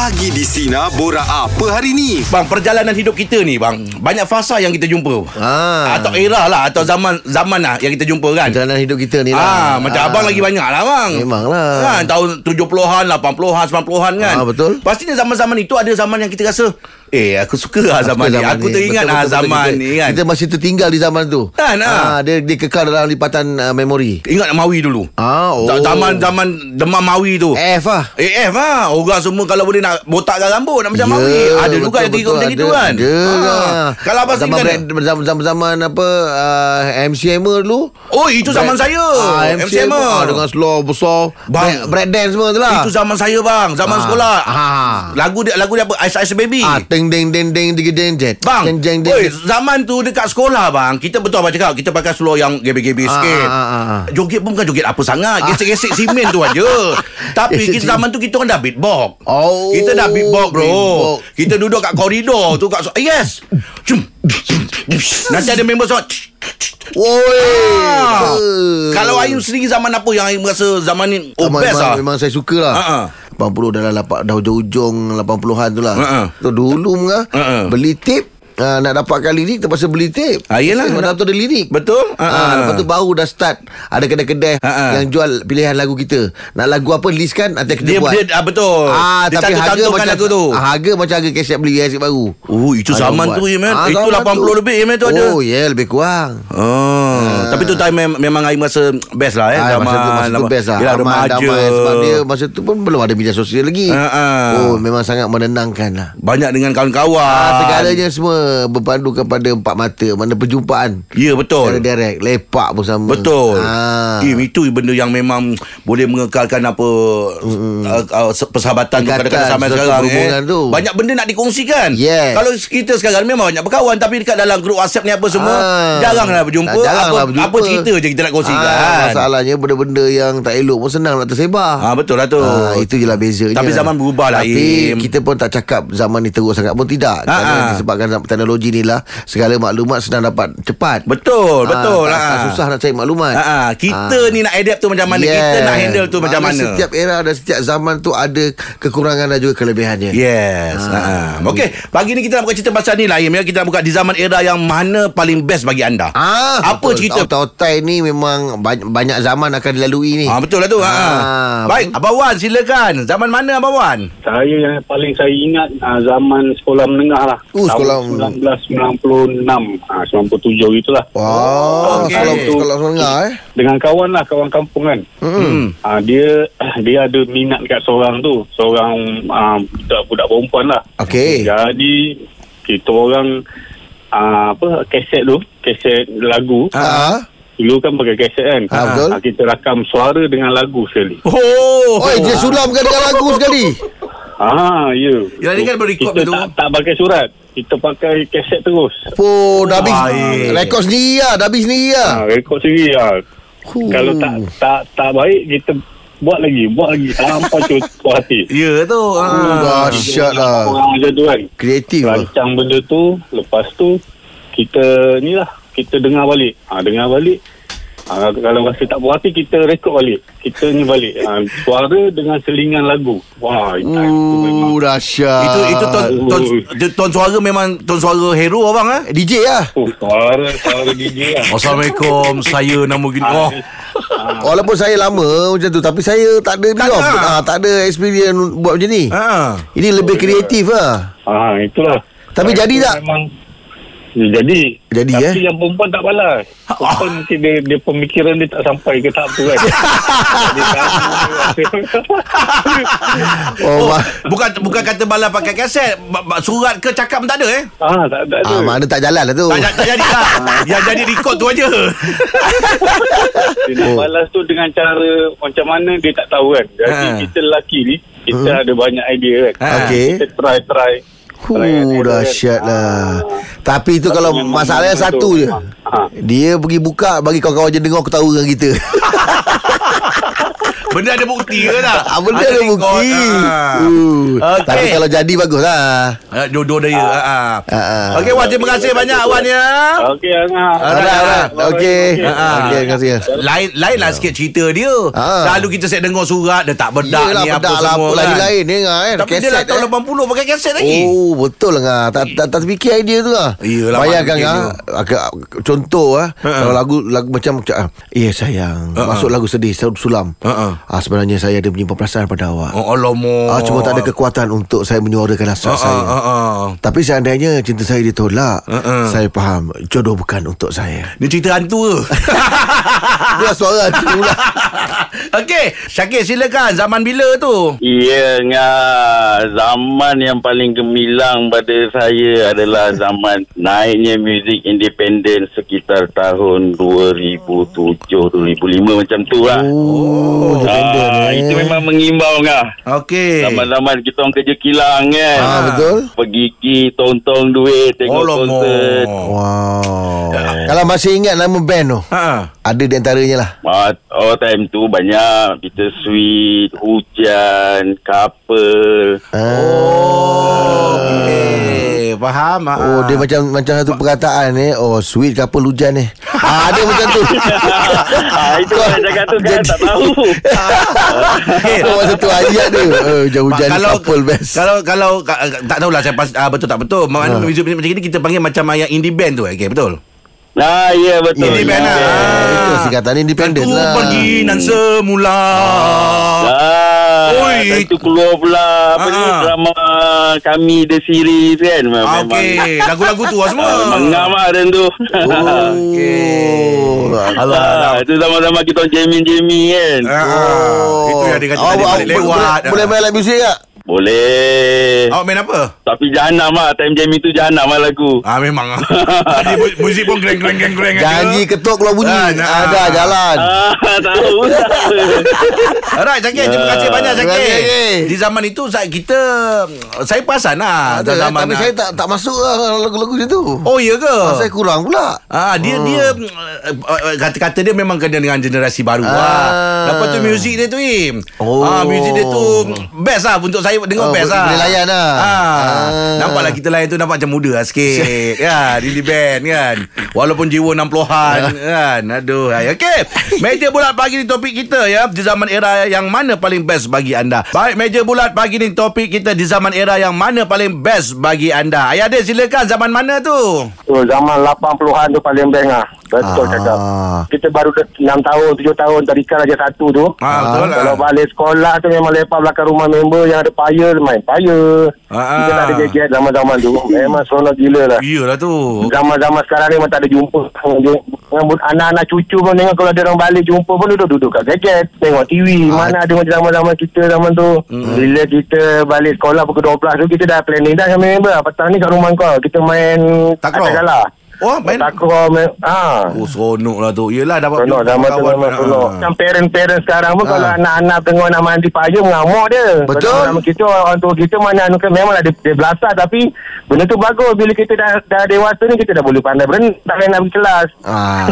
Pagi di Sina Bora apa hari ni? Bang, perjalanan hidup kita ni bang Banyak fasa yang kita jumpa Ah. Atau era lah Atau zaman zaman lah yang kita jumpa kan Perjalanan hidup kita ni Ah, lah macam abang lagi banyak lah bang Memanglah. kan, Tahun 70-an 80-an 90-an kan Ah, betul. Pastinya zaman-zaman itu Ada zaman yang kita rasa Eh aku suka lah zaman, Suka ni Aku teringat Betul, lah betul, zaman betul. ni kan? Kita masih tertinggal di zaman tu. Kan, ah. dia, dia kekal dalam lipatan uh, memori. Ingat Mawi dulu? Ah, oh. Zaman-zaman Demam Mawi tu. F lah AF lah Orang semua kalau boleh nak botakkan rambut Nak macam Ya, Mawi. Ada juga betul, yang tinggal betul. macam itu Ada, kan? Ada Ah. lah. Kalau abang zaman, brand, zaman, zaman, zaman apa uh, MC Hammer dulu. Oh itu zaman Brand- saya. Ah, MC MC Hammer. Hammer. Ah, Dengan slow besar. Bang. break, break dance semua tu lah. Itu zaman saya bang. Zaman Ah. sekolah. Ah. Lagu dia lagu dia apa? Ice Ice Baby. Ah, ding ding ding ding ding ding ding. Bang ding ding ding Oi, Zaman tu dekat sekolah bang Kita betul abang cakap Kita pakai slow yang gebe-gebe Ah, sikit. ah, ah, ah. Joget pun bukan joget apa sangat Gesek-gesek simen tu aja. Tapi kita zaman tu Kita orang dah beatbox. Oh, Kita dah beatbox bro. beatbox. Kita duduk kat koridor tu kat Yes. Cum. Nanti ada member so Woi Ah. Kalau Ayu sendiri zaman apa Yang Ayu merasa zaman ni Oh memang, best memang, lah memang saya suka lah. Ha. 80 dalam lapak, dah hujung-hujung 80-an tu lah. Ha. tu dulu mengah Ha, ha. beli tip Uh, nak dapatkan lirik terpaksa beli tip. Ah, yelah. Sebab dalam tu ada lirik. Betul. Ah, Ah, ah. Lepas tu baru dah start. Ada kedai-kedai Ah, ah. Yang jual pilihan lagu kita. Nak lagu apa list kan Nanti kita Dia, buat. dia ah, betul. Ah, Dia tapi harga macam lagu tu. ah, Harga macam harga kaset beli kaset baru. Oh itu zaman buat. tu ya man. Ah, Itu zaman 80 lebih ya man tu ada. Oh ya yeah, lebih kurang. Oh, tapi tu time mem- memang Aim rasa best lah eh. Ah, masa tu, masa tu best lah Yelah, Aman, remaja. damai Sebab dia masa tu pun Belum ada media sosial lagi Ah, ah. Oh memang sangat menenangkan lah Banyak dengan kawan-kawan. Ah, segalanya semua berpandu kepada empat mata mana perjumpaan Ya betul. secara direct lepak pun sama Betul. ah. Im, itu benda yang memang boleh mengekalkan apa uh, uh, se- persahabatan tu Ikatan, kadang-kadang sampai sekarang eh. tu. Banyak benda nak dikongsikan. Yes. Kalau kita sekarang memang banyak berkawan tapi dekat dalam grup WhatsApp ni apa semua Ah. jaranglah berjumpa. Jaranglah apa, berjumpa. apa cerita je kita nak kongsikan. Ah, masalahnya benda-benda yang tak elok pun senang nak tersebar. Ah, betul lah tu. Ah, itu je lah bezanya. Tapi zaman berubah lah, Tapi Im. kita pun tak cakap zaman ni teruk sangat pun tidak. Kerana ah. disebabkan teknologi ni lah segala maklumat senang dapat cepat. Betul, betul. tak, Ah. tak susah nak cari maklumat. Ha, ha. Kita Ah. ni nak adapt tu macam mana Kita nak handle tu macam mana Setiap era dan setiap zaman tu ada kekurangan dan juga kelebihannya. Yes ha. Ah. Okey Pagi ni kita nak buka cerita pasal ni lah Im, ya. Kita nak buka di zaman era yang mana paling best bagi anda Ah, Apa cerita? Tautai ni memang banyak, banyak zaman akan dilalui ni. Ah betul lah tu. Ha. Ah, Baik, Abang Wan silakan. Zaman mana Abang Wan? Saya yang paling saya ingat uh, zaman sekolah menengah lah. Oh, sekolah Tahun 1996, uh, 97 itulah. Wah, Okey. sekolah sekolah menengah eh. Dengan kawan lah, kawan kampung kan. Hmm. Uh, dia dia ada minat dekat seorang tu. Seorang uh, budak-budak perempuan lah. Okey. Jadi, kita orang uh, apa kaset tu, kaset lagu. Ah. Dulu kan pakai kaset kan. Ah, betul. Ah, kita rakam suara dengan lagu sekali. Oh. Oi, dia sulamkan dengan lagu sekali. Ah, ya. Ya, ni kan Kita betul. tak, tak pakai surat. Kita pakai kaset terus. Oh, dah habis Baik. rekod sendiri lah, dah habis sendiri lah. Ha, rekod sendiri lah. Huh. Kalau tak tak tak baik kita buat lagi, buat lagi sampai tu hati. Ya tu. Ha. Dahsyat lah. Orang macam tu kan. Kreatif lah. Rancang benda tu, lepas tu kita ni lah, kita dengar balik. Ha, dengar balik. Ha, kalau rasa tak puas hati, kita rekod balik. Kita ni balik. Ha, suara dengan selingan lagu. Wah, itu memang. Uh, dahsyat. Itu itu ton, ton, ton, ton suara memang ton suara hero abang eh. DJ lah. Oh, suara, suara DJ lah. Assalamualaikum. saya nama gini. Oh. Walaupun saya lama macam tu Tapi saya tak ada ni Tak ada. ah, Tak ada experience buat macam ni Ha. Ini lebih kreatif lah Ha, itulah. Tapi jadi tak? Memang jadi. Jadi, Tapi eh? yang perempuan tak balas. Perempuan mungkin dia, dia pemikiran dia tak sampai ke tahap tu kan. Tak- Oh, Oh, ma- bukan bukan kata bala pakai kaset, surat ke cakap pun tak ada eh. ah, tak, tak ada. ah, Mana tak jalan lah tu Tak, tak, tak jadi lah. Yang jadi record tu aja. Dia nak balas tu dengan cara macam mana dia tak tahu kan. Jadi Ha. kita lelaki ni, kita ada banyak idea kan. Ha. Okey. Kita try-try. Huh, try and error dahsyat kan. lah Ah. Tapi itu kalau masalahnya satu je Ha. Dia pergi buka Bagi kawan-kawan je dengar ketawa dengan kita Benda ada bukti ke tak? Ah, benda Ada ada bukti. Ah. Uh, Okey. Tapi kalau jadi bagus lah. Ah, Dua-dua dia. Ah. Ah, ah. Okey Wan, terima kasih banyak Wan ya. Okey, Angah. Alright, alright. Okey. Ah, ah. Okey, terima kasih. Lain lain lah sikit cerita dia. Ah. Selalu kita set dengar surat dia tak bedak Yelah, ni apa bedak lah, semua apa kan. lain-lain ni kan. Tapi dia lah tahun eh. 80 pakai kaset lagi. Oh betul lah. Tak, tak, tak terfikir idea tu lah Iyalah, Bayangkan agak, Contoh ah Kalau lagu lagu macam macam, ah, Eh sayang Ha-ha. Masuk lagu sedih sulam. Ah, Sebenarnya saya ada menyimpan perasaan pada awak Oh alamak. ah, Cuma tak ada kekuatan Untuk saya menyuarakan hasrat Ah, saya ah, ah, ah. Tapi seandainya Cinta saya ditolak Ha-ha. Saya faham Jodoh bukan untuk saya Ni cerita hantu ke? Itulah suara tu lah Okey, Syakir silakan. Zaman bila tu? Ya, ngah. Zaman yang paling gemilang pada saya adalah zaman naiknya muzik independen sekitar tahun 2007-2005 macam tu lah. Oh, Ah, eh. itu memang mengimbau ngah. Okey. Zaman-zaman kita orang kerja kilang kan. Ah, betul. Pergi ki tong-tong duit tengok Alamak. konsert. Wow Kalau masih ingat nama band tu Ha. Ada di antaranya lah Ah, oh time tu banyak Kita sweet Hujan Couple Oh, okey. Faham? Ha. Oh dia macam macam satu perkataan ni Oh sweet couple hujan ni ah, Ada macam tu ah, Itu saya cakap tu kan Jadi- tak tahu Okey. Oh masa tu ayat dia oh, Hujan-hujan ni kalau couple best kalau kalau ka- tak tahulah saya pas, uh, betul tak betul. Muzik macam ni kita panggil macam yang indie band tu. Okey, betul. Nah ya betul Indie band lah. Itu singkatan independent Ku lah pergi nan semula. Ah, Oi. Itu keluar pula Apa ni Ah. Drama Kami The Series kan Ah, Memang Okey, lagu-lagu tu lah semua. ah, Mengam lah dan tu Okey. Alah, Ah, Itu zaman-zaman kita orang jamming-jamming kan Ah, ah. Itu yang dia kata tadi balik lewat. boleh, boleh main live music tak? Boleh Awak main apa? Tapi jahanam lah Time jamming tu jahanam lah lagu Ah memang. Tadi mu- muzik pun greng greng greng greng. Janji ketuk keluar bunyi Ah, nah. Ada jalan Ah, tahu Alright, Syakir. Terima kasih banyak, Terima Syakir. kasih. Di zaman itu, sa- kita... Saya perasan lah. Ada, zaman Tapi saya tak tak masuk lah lagu-lagu situ Oh, ya ke? Ah, Saya kurang pula Ah dia Hmm. dia uh, uh, kata-kata dia memang kena dengan generasi baru Ah. lah. Lepas tu muzik dia tu Im. Oh. Ah muzik dia tu best lah untuk saya dengar Oh, best boleh- lah. boleh layan lah. Ah. Ah. Nampaklah kita layan tu nampak macam muda lah sikit. kan indie band kan. Walaupun jiwa 60-an kan. Aduh. Hai. Okey. Meja bulat pagi ni topik kita ya di zaman era yang mana paling best bagi anda. Baik meja bulat pagi ni topik kita di zaman era yang mana paling best bagi anda. Ayah Adil silakan zaman mana tu? Tu zaman 80-an tu paling best lah. Betul Ah. cakap. Kita baru 6 tahun, 7 tahun tarikan aja satu tu. Ah, betul lah. Kalau balik sekolah tu memang lepak belakang rumah member yang ada payah main payah. Ah, Kita tak ada ah. gadget zaman-zaman tu. Memang seronok gila lah. Iyalah tu. Zaman-zaman sekarang ni memang tak ada jumpa dengan anak-anak cucu pun tengok kalau ada orang balik jumpa pun duduk-duduk kat gadget tengok TV Ah. mana ada macam zaman-zaman kita zaman tu bila kita balik sekolah pukul 12 tu kita dah planning dah sama member petang ni kat rumah kau kita main Takraw? kala Oh, main? takraw main ha Oh, seronok lah tu. Yelah, dapat Seronok zaman tu kawan. memang seronok Ah. Macam parent-parent sekarang pun Ah. Kalau anak-anak tengok nak mandi payung Mengamuk dia Betul. Kalau nama kita orang tua kita mana anu kan Memanglah dia, dia belasah Tapi benda tu bagus Bila kita dah, dah dewasa ni Kita dah boleh pandai berenang Tak payah nak pergi kelas Ah.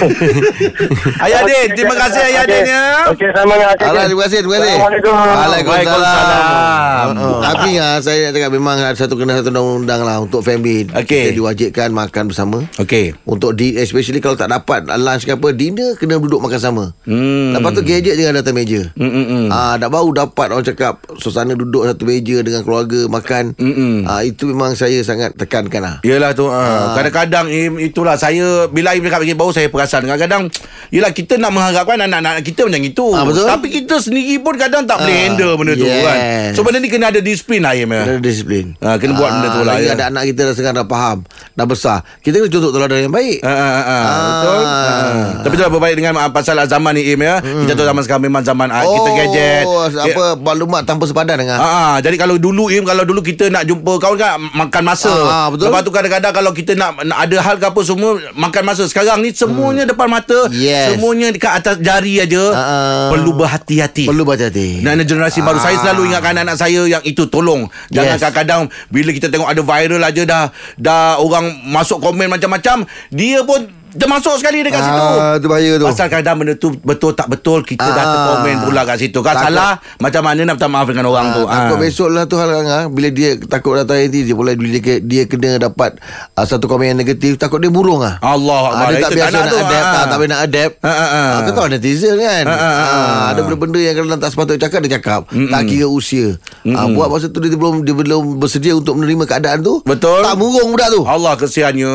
Ayah Din, terima kasih Ayah Din ya. Okey sama dengan okay, Alah, terima kasih, terima kasih. Assalamualaikum. Waalaikumsalam. Tapi ah, saya nak cakap memang ada satu kena satu undang-undang lah untuk family. Okey. Kita diwajibkan makan bersama. Okey. Untuk di especially kalau tak dapat lunch ke apa, dinner kena duduk makan sama. Hmm. Lepas tu gadget jangan datang meja. Hmm, hmm, hmm. Ah, dah baru dapat orang cakap suasana duduk satu meja dengan keluarga makan. Mm-mm. Ah, itu memang saya sangat tekankan lah. Yelah tu uh, Kadang-kadang Im, Itulah saya Bila Im cakap begini Baru saya perasan Kadang-kadang Yelah kita nak mengharapkan Anak-anak kita macam itu Ah, betul. Tapi kita sendiri pun Kadang tak boleh Ah, handle benda tu yes. kan So benda ni kena ada disiplin lah ya. Kena disiplin Ah, kena buat benda tu lah, ya. ada anak kita dah sekarang dah faham Dah besar Kita kena contoh teladan yang baik ah, ah, ah. Ah. Betul ah. Tapi tu berbaik dengan Pasal zaman ni Im ya Kita tahu zaman sekarang Memang zaman ah, Kita gadget Oh apa Maklumat tanpa sepadan dengan Ah, ah, jadi kalau dulu Im kalau dulu kita nak jumpa kawan kan makan masa. Ah, ah, betul. Lepas tu kadang-kadang kalau kita nak, nak ada hal ke apa semua makan masa. Sekarang ni semuanya depan mata, Yes. semuanya dekat atas jari aja. Ah. Perlu berhati-hati. Perlu berhati-hati Dan generasi baru Saya Ah. selalu ingatkan anak-anak saya Yang itu tolong Jangan Yes. kadang-kadang Bila kita tengok ada viral aja dah Dah orang masuk komen macam-macam Dia pun termasuk sekali dekat situ. Ah, tu bahaya tu. Pasal kadang benda tu betul tak betul kita dah Ah. terkomen pula kat situ. Takut- salah macam mana nak minta maaf dengan orang Ah, tu. Takut Ah. besok lah tu hal ah, Bila dia takut datang nanti Dia boleh dia, dia kena dapat ah, Satu komen yang negatif Takut dia burung ah. Allah Ah, dia tak Itu biasa nak adapt ah. tak, tak boleh nak adapt Ah, ah, ah. Kau tahu netizen kan Ah, ah, ah. Ah, Ada benda-benda yang Kalau tak sepatutnya cakap Dia cakap Tak kira usia Ah, Buat masa tu dia belum Dia belum bersedia Untuk menerima keadaan tu Betul. Tak murung budak tu Allah kesiannya.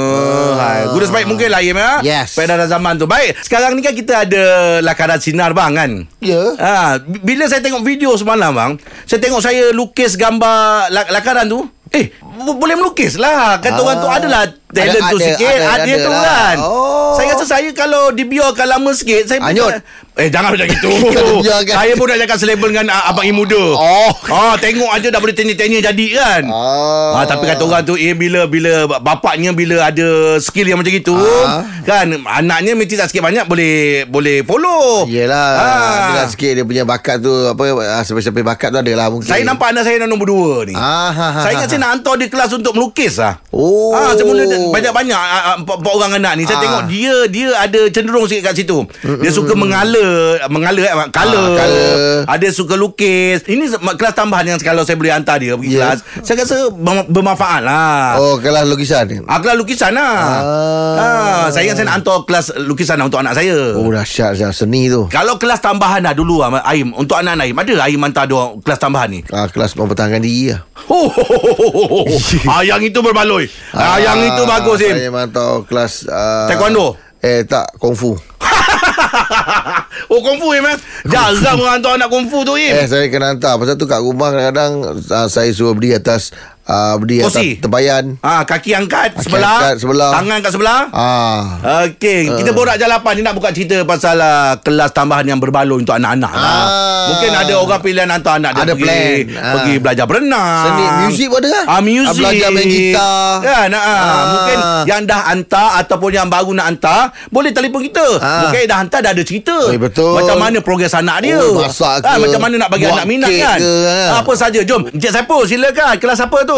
Hai. Guna sebaik mungkin lah Im ya. Ah. Yes. Peredaran zaman tu. Baik. Sekarang ni kan kita ada lakaran sinar bang kan. Ya Ha, bila saya tengok video semalam bang, saya tengok saya lukis gambar lak- lakaran tu. Eh, bo- boleh melukis lah. Kata Ah. orang tu adalah talent Ada- tu ada- sikit. ada- Ada, ada tu lah. kan. Oh. Saya rasa saya kalau dibiarkan lama sikit, saya Anyut. Eh, jangan macam itu. Saya pun dah cakap selevel dengan ah, abang Im muda. Oh. Ah, tengok aja dah boleh tanya-tanya jadi kan. Ah. Ah, tapi kata orang tu eh bila bila bapaknya bila ada skill yang macam itu Ah. kan anaknya mesti tak sikit banyak boleh boleh follow. Yelah Ah. Adalah sikit dia punya bakat tu Apa ah, Sampai-sampai bakat tu adalah mungkin Saya nampak anak saya nombor dua ni. Ah, ha, ha, saya ingat ha, saya nak hantar dia kelas untuk melukis lah. Oh. Ah, semula banyak-banyak ah, ah, empat, empat orang anak ni. Saya Ah. tengok dia dia ada cenderung sikit kat situ. Dia suka mengala, mengala eh, color. Ah, colour. Ada suka lukis. Ini kelas tambahan yang kalau saya boleh hantar dia pergi Ya. kelas. Saya rasa ber- bermanfaat lah. Oh kelas lukisan ni Ah, kelas lukisan lah. Ah. Ah. saya ingat saya nak hantar kelas lukisan lah untuk anak saya. Oh dahsyat. Seni tu Kalau kelas tambahan lah dulu lah, Aim. Untuk anak Aim. Ada Aim hantar dua kelas tambahan ni? ah, Kelas mempertahankan diri lah Oh, ah, yang itu berbaloi. Ah, yang itu bagus, Im. Saya mantau kelas uh, Taekwondo? Eh tak Kungfu oh, kungfu, Im. eh? Jarang orang hantar anak kungfu tu, Im. Eh saya kena hantar Pasal tu kat rumah kadang-kadang uh, Saya suruh berdiri atas uh, Berdiri Kursi? atas tempayan Ah, kaki angkat Kaki sebelah, angkat sebelah. tangan kat sebelah. Ah, Okey, kita borak jalapan ni nak buka cerita pasal uh, kelas tambahan yang berbaloi untuk anak-anak lah. Ah. Mungkin ada orang pilihan hantar anak dia Ada pergi plan. Ah. pergi belajar berenang. Seni muzik pun ada kan? Ah, muzik. Ah, belajar main gitar. Kan, ah. Ah. Mungkin yang dah hantar ataupun yang baru nak hantar, boleh telefon kita. Ah. Mungkin dah hantar dah ada cerita. Oh, betul. Macam mana progres anak dia. Oh, masak ke, Ah, macam mana nak bagi buat anak minat kan. ke, ah. Apa saja. Jom, Encik Saipul silakan. Kelas apa tu?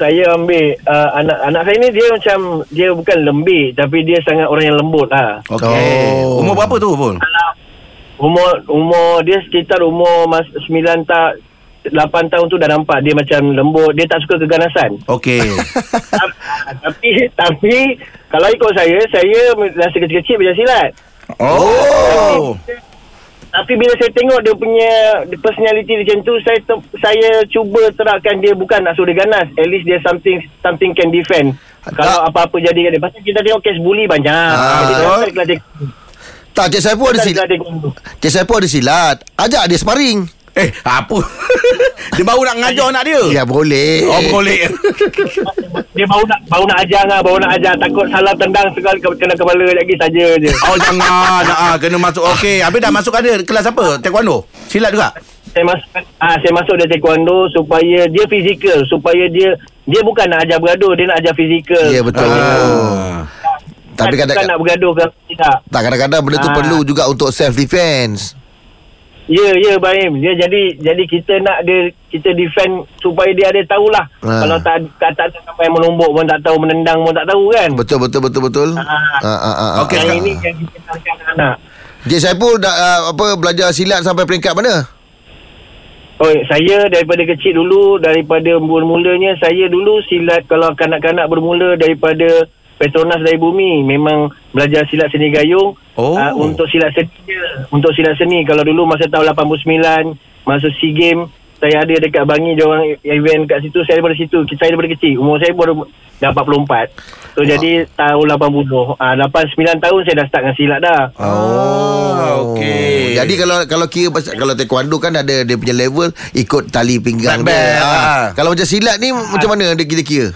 Saya ambil uh, anak anak saya ni dia macam dia bukan lembik tapi dia sangat orang yang lembut lah. Okey. Oh. Umur berapa tu, Pul? Umur umur dia sekitar umur mas, 9 tak 8 tahun tu dah nampak dia macam lembut, dia tak suka keganasan. Okey. Ta- tapi tapi kalau ikut saya, saya rasa kecil-kecil belajar silat. Oh. Tapi bila saya tengok dia punya personality macam tu, saya te- saya cuba terapkan dia bukan nak suruh dia ganas. At least dia something something can defend. Kalau apa-apa jadi dia. Pasal kita tengok kes bully banyak. Ah, dia dia- Tak Cik Saiful ada kelas silat taekwondo. Cik Saiful ada silat Ajak dia sparring Eh, apa? dia baru nak ngajar anak dia. Ya boleh Oh, boleh. Dia baru nak baru nak ajar lah, baru nak ajar takut salah tendang sekali ke, kena kepala lagi saja je. Oh, jangan. Ah, kena masuk. Okey, habis dah masuk ada kelas apa? Taekwondo? Silat juga? saya masuk ah saya masuk dia taekwondo supaya dia fizikal supaya dia dia bukan nak ajar bergaduh dia nak ajar fizikal Ya betul Ah. Tapi bukan kadang- nak bergaduh ke tidak Tak kadang-kadang benda tu Ah. perlu juga Untuk self defense Ya, ya Baim. Dia jadi jadi kita nak dia kita defend supaya dia ada tahulah. Ha. Kalau tak tak tak sampai menumbuk pun tak tahu, menendang pun tak tahu kan. Betul betul betul betul Ah. Ah, ah, ah, Okey, ah, Yang ah. ini yang kita nak anak. Cik Saiful dah uh, apa belajar silat sampai peringkat mana? Oh, saya daripada kecil dulu daripada mula-mulanya saya dulu silat kalau kanak-kanak bermula daripada Petronas dari bumi memang belajar silat seni gayung Oh. uh, untuk silat seni untuk silat seni kalau dulu masa tahun 89 masa SEA Games saya ada dekat Bangi dia orang event kat situ saya daripada situ saya daripada kecil umur saya baru dah 44 so jadi tahun 80 ah 8 9 tahun saya dah start dengan silat dah Oh, okey. Jadi kalau kalau kira kalau taekwondo kan ada dia punya level ikut tali pinggang Black dia. Ah. ah. Kalau macam silat ni macam mana dia kita kira?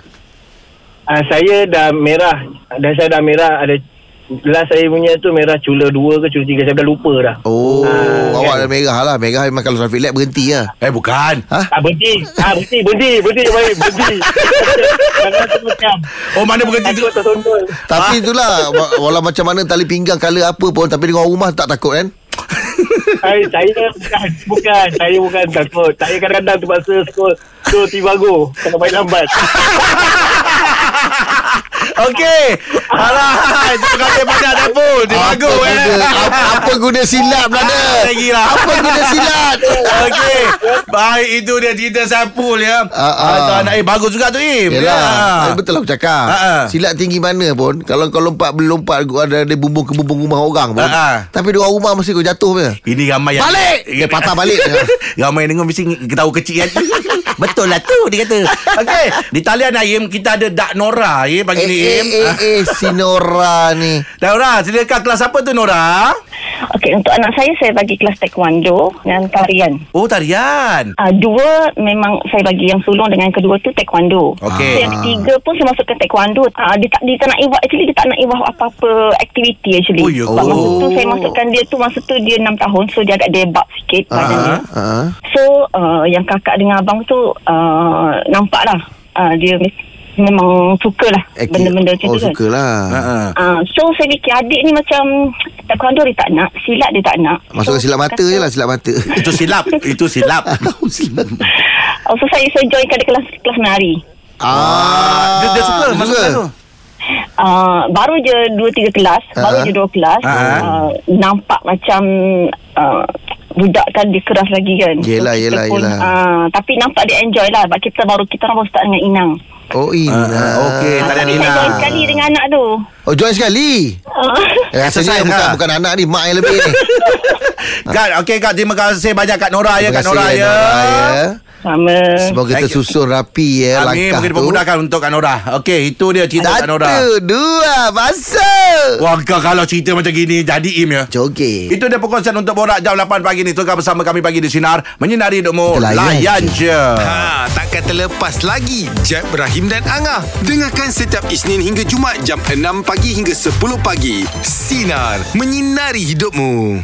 Ah saya dah merah dan saya dah merah ada last saya punya tu merah cula 2 ke cula 3 saya dah lupa dah. Oh, Ah, awak kan. dah merah lah. Merah memang kalau traffic light berhenti lah. Eh, bukan. Ha? Ah berhenti. Ah berhenti, berhenti, berhenti baik, berhenti. Jangan macam. Oh, mana berhenti tu? Tapi itulah wa- Walau macam mana tali pinggang Color apa pun Tapi dengan rumah tak takut kan Saya, saya bukan, bukan, saya bukan takut. Saya kadang-kadang terpaksa skor skor Tibago kalau main lambat. Okey. Alright, terima kasih banyak. Terima apa kasih eh. apa, apa guna silat brother Ah, lagi lah. Apa guna silat Okey. Baik itu dia cerita Saipul ya. Ah, ah. Ah, tuan, eh bagus juga tu Im. Yelah Ya. Betul lah aku cakap Ha, ha. Silat tinggi mana pun Kalau kau lompat Berlompat Ada, ada bumbung ke bumbung rumah orang pun Ha, ha. Tapi dua rumah Mesti kau jatuh punya Ini ramai yang Balik Dia patah balik Ramai yang dengar mesti ketawa kecil kan Betul lah tu dia kata. Okey Di talian Aim Kita ada Dak Nora ya pagi Eh ni eh eh, eh Si Nora ni. Dak Nora silakan kelas apa tu Nora Okey, untuk anak saya, saya bagi kelas taekwondo dan tarian. Oh tarian Uh, dua memang saya bagi yang sulung dengan yang kedua tu taekwondo. Okey. So, yang ketiga pun saya masukkan taekwondo. Uh, dia tak dia tak nak involve actually dia tak nak involve apa-apa aktiviti actually. Oh, ya Sebab ke? masa tu saya masukkan dia tu masa tu dia 6 tahun so dia agak debak sikit badannya. ha? So uh, yang kakak dengan abang tu uh, nampak lah uh, dia memang suka lah benda-benda macam Oh tu kan. suka lah ha. Uh, so saya fikir adik ni macam taekwondo dia tak nak, silat dia tak nak. Masukkan So, silat mata kata- je lah Silat mata Itu silap Itu silap Oh, so saya saya join kat kelas kelas menari. Ah, Dia, dia suka kelas tu Uh, baru je dua tiga kelas, Ah. baru je dua kelas. Ah. Uh, nampak macam uh, budak kan dia keras lagi kan. Yelah, kita yelah, yelah. Uh, tapi nampak dia enjoy lah. Sebab kita baru kita orang baru start dengan Inang. Oh Ina Ah, okey, Ah, tarian tapi saya Inang. join sekali dengan anak tu. Oh join sekali Uh, Eh, Rasanya bukan, lah. bukan anak ni Mak yang lebih ni Kak Okey Kak Terima kasih banyak Kak Nora ya Terima Kak kasih, Nora ya Nora, ya. Sama. Semoga Thank you. tersusun rapi ya Amin Langkah Mungkin tu dipermudahkan untuk Kak Nora Okey itu dia cerita Kak Nora Satu Dua Masuk Wah kau kalau cerita macam gini Jadi im ya Joget Itu dia perkongsian untuk borak jam 8 pagi ni Tengah bersama kami pagi di Sinar Menyinari hidupmu layan Layan je. je Ha, takkan terlepas lagi Jeb, Ibrahim dan Angah. Dengarkan setiap Isnin hingga Jumaat jam 6 pagi hingga 10 pagi. Sinar. Menyinari hidupmu.